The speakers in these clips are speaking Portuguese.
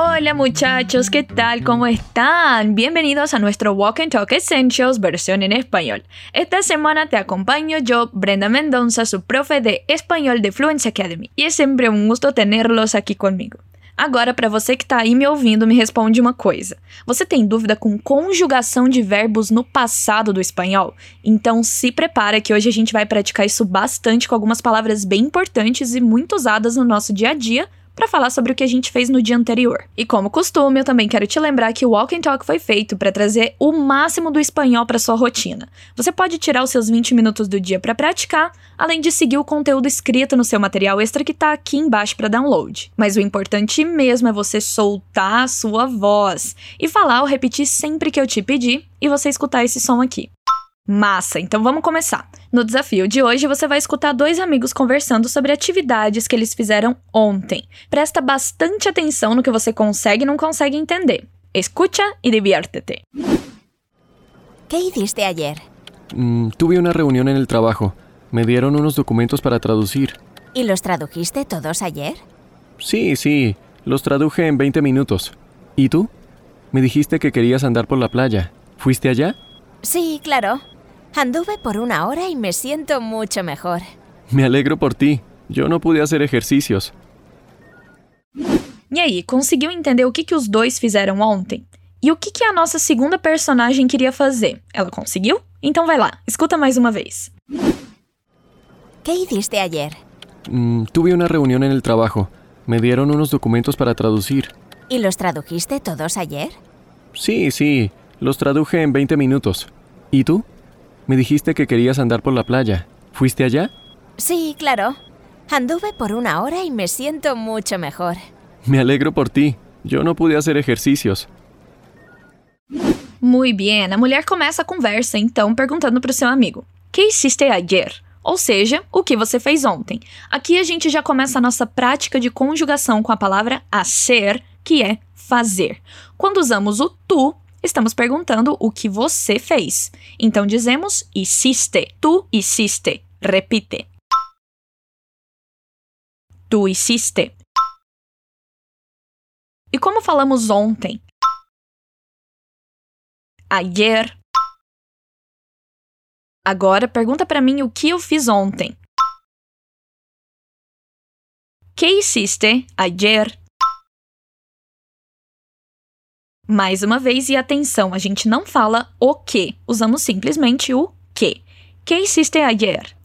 Hola muchachos, ¿qué tal? ¿Cómo están? Bienvenidos a nuestro Walk and Talk Essentials versión en español. Esta semana te acompaño yo, Brenda Mendonça, su profe de español de Fluency Academy. E é sempre um gosto tenerlos aqui comigo. Agora, para você que está aí me ouvindo, me responde uma coisa. Você tem dúvida com conjugação de verbos no passado do espanhol? Então se prepara que hoje a gente vai praticar isso bastante com algumas palavras bem importantes e muito usadas no nosso dia a dia para falar sobre o que a gente fez no dia anterior. E como costume, eu também quero te lembrar que o Walk and Talk foi feito para trazer o máximo do espanhol para sua rotina. Você pode tirar os seus 20 minutos do dia para praticar, além de seguir o conteúdo escrito no seu material extra que está aqui embaixo para download. Mas o importante mesmo é você soltar a sua voz e falar ou repetir sempre que eu te pedir e você escutar esse som aqui. Massa, então vamos começar. No desafio de hoje, você vai escutar dois amigos conversando sobre atividades que eles fizeram ontem. Presta bastante atenção no que você consegue e não consegue entender. Escucha y diviértete. ¿Qué hiciste ayer? Mm, tuve una reunión en el trabajo. Me dieron unos documentos para traducir. ¿Y los tradujiste todos ayer? Sí, sí, los traduje en 20 minutos. ¿Y tú? Me dijiste que querías andar por la playa. ¿Fuiste allá? Sí, claro. Anduve por una hora y me siento mucho mejor. Me alegro por ti. Yo no pude hacer ejercicios. E aí, conseguiu entender o que, que os dois fizeram ontem? E o que, que a nossa segunda personagem queria fazer? Ela conseguiu? Então vai lá, escuta mais uma vez. ¿Qué hiciste ayer? Mm, tuve una reunión en el trabajo. Me dieron unos documentos para traducir. ¿Y los tradujiste todos ayer? Sí, sí, los traduje en 20 minutos. ¿Y tú? Me dijiste que querías andar por la playa. ¿Fuiste allá? Sí, claro. Anduve por una hora y me siento mucho mejor. Me alegro por ti. Yo no pude hacer ejercicios. Muy bien, a mulher começa a conversa então perguntando para o seu amigo: "Que hiciste ayer?" Ou seja, o que você fez ontem. Aqui a gente já começa a nossa prática de conjugação com a palavra hacer, que é fazer. Quando usamos o tu, estamos perguntando o que você fez. Então dizemos hiciste, tu hiciste. Repite. Tu hiciste. E como falamos ontem? Ayer. Agora pergunta para mim o que eu fiz ontem. Que hiciste ayer? Mais uma vez, e atenção, a gente não fala o que, usamos simplesmente o que. Que hiciste ayer?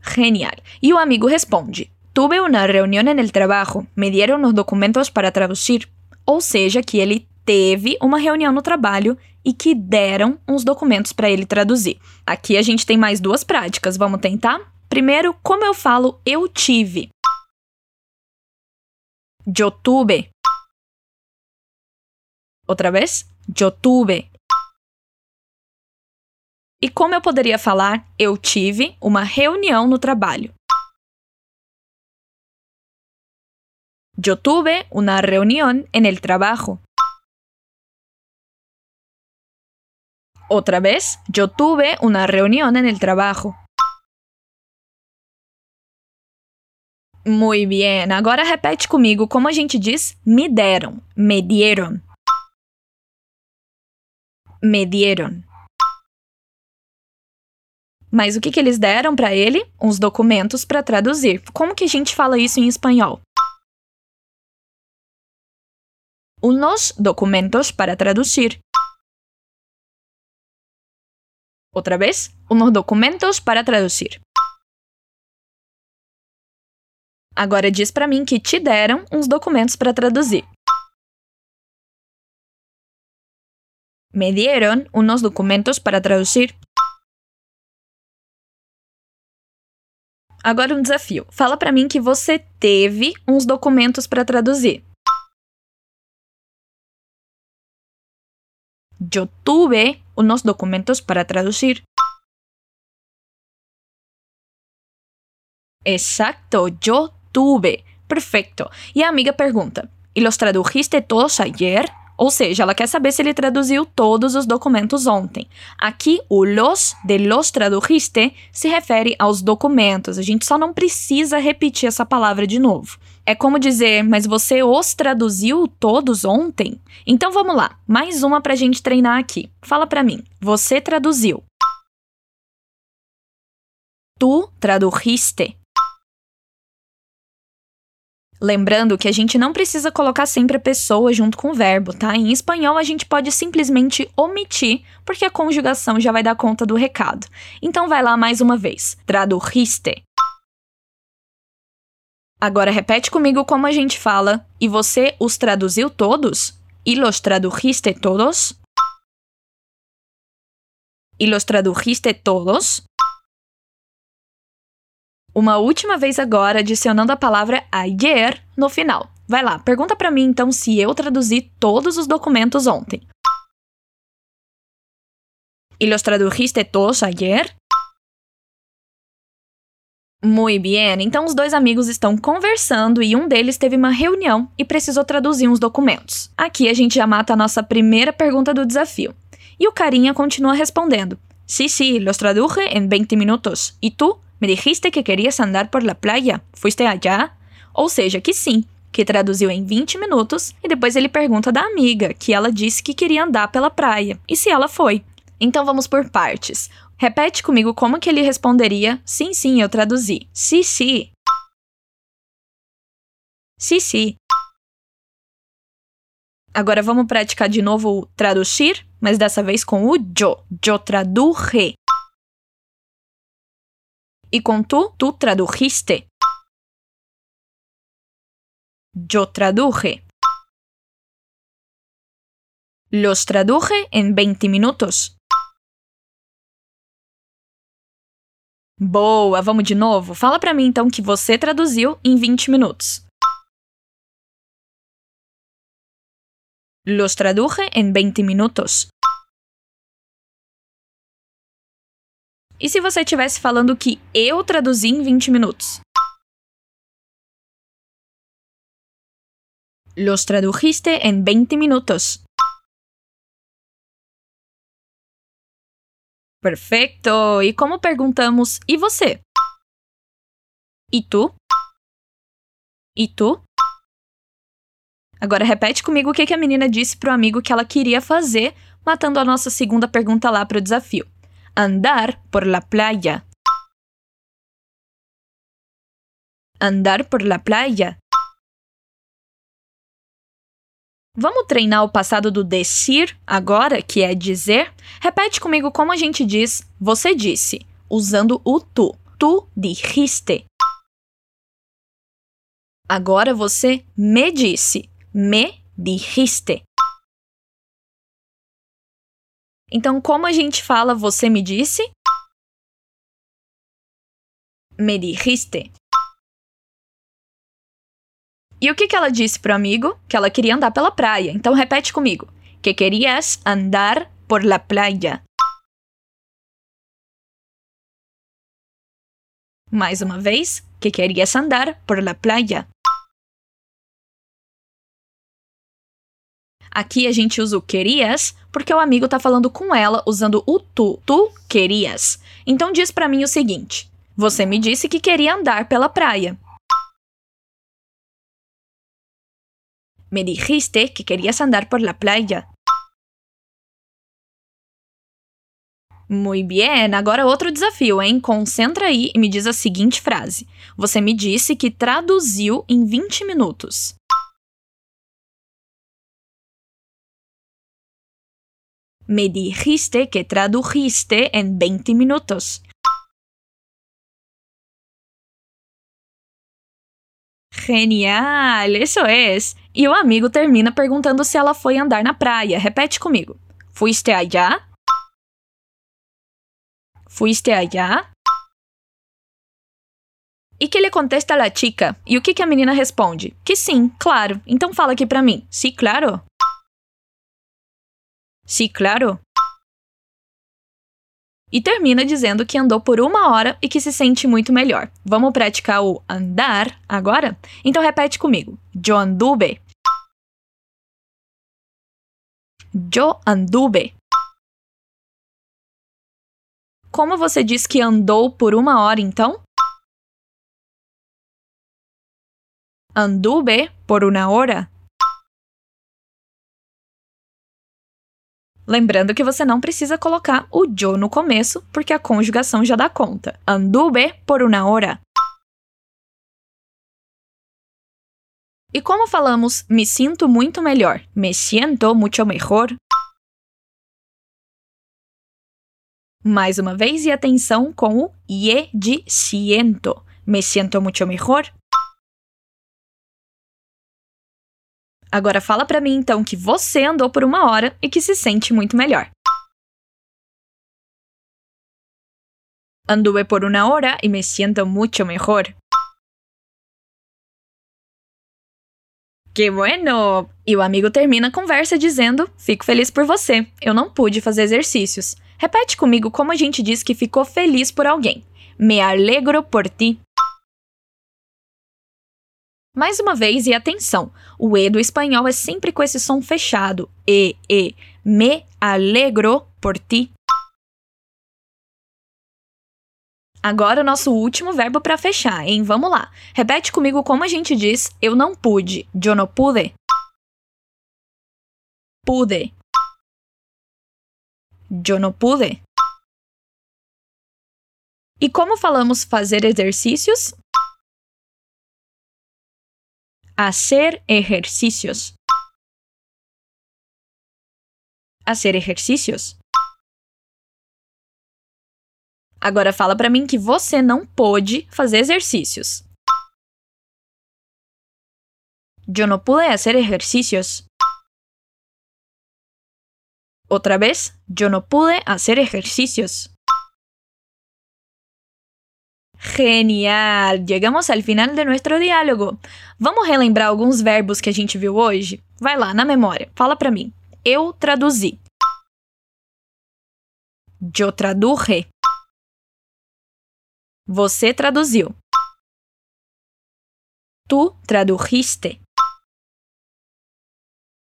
Genial. E o amigo responde: Tuve una reunión en el trabajo, me dieron los documentos para traducir. Ou seja, que ele teve uma reunião no trabalho e que deram uns documentos para ele traduzir. Aqui a gente tem mais duas práticas, vamos tentar? Primeiro, como eu falo eu tive? Yo tuve. Outra vez? Yo tuve. E como eu poderia falar eu tive uma reunião no trabalho? Yo tuve una reunión en el trabajo. Otra vez, yo tuve una reunión en el trabajo. Muy bien, agora repete comigo como a gente diz me deram, me dieron. Me dieron. Mas o que, que eles deram para ele? Uns documentos para traduzir. Como que a gente fala isso em espanhol? Unos documentos para traducir. Outra vez, unos documentos para traducir. Agora diz para mim que te deram uns documentos para traduzir. Me dieron unos documentos para traducir. Agora um desafio. Fala para mim que você teve uns documentos para traduzir. Yo tuve unos documentos para traducir. Exacto, yo tuve. Perfeito. E a amiga pergunta: E los tradujiste todos ayer? Ou seja, ela quer saber se ele traduziu todos os documentos ontem. Aqui, o los de los tradujiste se refere aos documentos. A gente só não precisa repetir essa palavra de novo. É como dizer, mas você os traduziu todos ontem? Então vamos lá, mais uma pra gente treinar aqui. Fala pra mim, você traduziu. Tu tradujiste. Lembrando que a gente não precisa colocar sempre a pessoa junto com o verbo, tá? Em espanhol a gente pode simplesmente omitir, porque a conjugação já vai dar conta do recado. Então vai lá mais uma vez. Tradujiste. Agora repete comigo como a gente fala. E você os traduziu todos? E los tradujiste todos? E los tradujiste todos? Uma última vez agora, adicionando a palavra ayer no final. Vai lá, pergunta para mim então se eu traduzi todos os documentos ontem. ¿Y los tradujiste todos ayer? Muito bem, então os dois amigos estão conversando e um deles teve uma reunião e precisou traduzir uns documentos. Aqui a gente já mata a nossa primeira pergunta do desafio. E o carinha continua respondendo: Sí, sí, los traduje en 20 minutos. ¿Y tú? Me dijiste que querías andar por la playa. ¿Fuiste allá? Ou seja, que sim, que traduziu em 20 minutos, e depois ele pergunta da amiga, que ela disse que queria andar pela praia, e se ela foi. Então vamos por partes. Repete comigo como que ele responderia: Sim, sim, eu traduzi. Sí, sí. Sí, sí. Agora vamos praticar de novo o traduzir, mas dessa vez com o yo. Yo traduje. Y con tú, tú tradujiste. Yo traduje. Los traduje en 20 minutos. Boa, vamos de novo? Fala para mim então que você traduziu em 20 minutos. Los traduje en 20 minutos. E se você estivesse falando que eu traduzi em 20 minutos? Los tradujiste en 20 minutos. Perfeito! E como perguntamos, e você? E tu? E tu? Agora repete comigo o que a menina disse pro amigo que ela queria fazer, matando a nossa segunda pergunta lá pro desafio andar por la playa. Andar por la playa. Vamos treinar o passado do decir agora, que é dizer? Repete comigo como a gente diz você disse, usando o tu. Tu dijiste. Agora você me disse. Me dijiste. Então, como a gente fala você me disse? Me dijiste. E o que, que ela disse pro amigo? Que ela queria andar pela praia. Então repete comigo. Que querias andar por la playa. Mais uma vez. Que querias andar por la playa. Aqui a gente usa o querias porque o amigo tá falando com ela usando o tu. Tu querias. Então diz para mim o seguinte: Você me disse que queria andar pela praia. Me dijiste que querías andar por la playa. Muito bem, agora outro desafio, hein? Concentra aí e me diz a seguinte frase. Você me disse que traduziu em 20 minutos. Me dijiste que tradujiste en 20 minutos. Genial, isso é. E o amigo termina perguntando se ela foi andar na praia. Repete comigo. Fuiste allá? Fuiste allá? E que ele contesta a chica. E o que, que a menina responde? Que sim, claro. Então fala aqui pra mim. Sí, claro. Sí, claro. E termina dizendo que andou por uma hora e que se sente muito melhor. Vamos praticar o andar agora? Então repete comigo. Yo anduve. Yo anduve. Como você diz que andou por uma hora, então? Anduve por una hora. Lembrando que você não precisa colocar o yo no começo, porque a conjugação já dá conta. Anduve por una hora. E como falamos me sinto muito melhor? Me siento mucho mejor. Mais uma vez, e atenção com o ye de siento. Me siento mucho mejor. Agora fala para mim então que você andou por uma hora e que se sente muito melhor. Anduve por una hora y me siento mucho mejor. Que bueno! E o amigo termina a conversa dizendo: Fico feliz por você, eu não pude fazer exercícios. Repete comigo como a gente diz que ficou feliz por alguém. Me alegro por ti. Mais uma vez, e atenção, o E do espanhol é sempre com esse som fechado. E, E. Me alegro por ti. Agora o nosso último verbo para fechar, hein? Vamos lá. Repete comigo como a gente diz eu não pude. Yo no pude. Pude. Yo no pude. E como falamos fazer exercícios? Hacer ejercicios. Hacer ejercicios. Agora fala para mim que você não pôde fazer exercícios. Yo no pude hacer ejercicios. Otra vez, yo no pude hacer ejercicios. Genial! Llegamos al final de nuestro diálogo. Vamos relembrar alguns verbos que a gente viu hoje? Vai lá, na memória. Fala para mim. Eu traduzi. Yo traduje. Você traduziu. Tu tradujiste.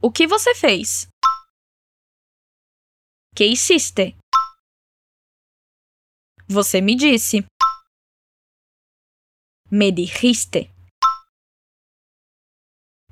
O que você fez? Que hiciste? Você me disse. Me dijiste.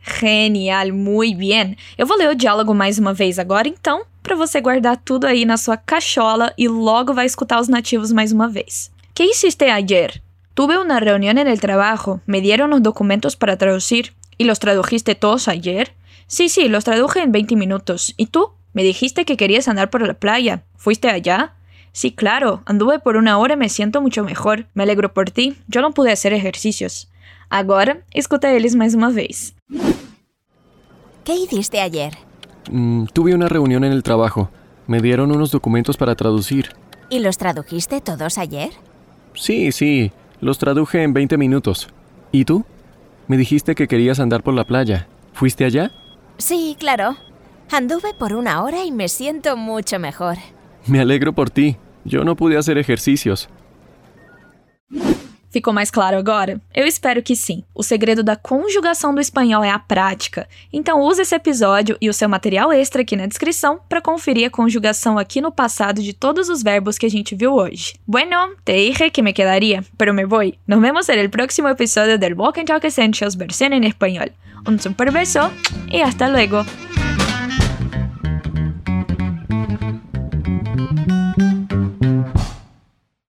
Genial, muito bem. Eu vou ler o diálogo mais uma vez agora, então, para você guardar tudo aí na sua cachola e logo vai escutar os nativos mais uma vez. Que hiciste ayer? Tuve una reunión en el trabajo, me dieron los documentos para traducir. ¿Y los tradujiste todos ayer? Sí, sí, los traduje en 20 minutos. ¿Y tú? Me dijiste que querías andar por la playa. ¿Fuiste allá? Sí, claro, anduve por una hora y me siento mucho mejor. Me alegro por ti. Yo no pude hacer ejercicios. Agora, escuta eles mais uma vez. ¿Qué hiciste ayer? Mm, tuve una reunión en el trabajo. Me dieron unos documentos para traducir. ¿Y los tradujiste todos ayer? Sí, sí, los traduje en 20 minutos. ¿Y tú? Me dijiste que querías andar por la playa. ¿Fuiste allá? Sí, claro. Anduve por una hora y me siento mucho mejor. Me alegro por ti. Yo no pude hacer ejercicios. Ficou mais claro agora? Eu espero que sim. O segredo da conjugação do espanhol é a prática. Então use esse episódio e o seu material extra aqui na descrição para conferir a conjugação aqui no passado de todos os verbos que a gente viu hoje. Bueno, te dije que me quedaría, pero me voy. Nos vemos en el próximo episodio del Walk and Talk Essentials versión en español. Un super beso y hasta luego.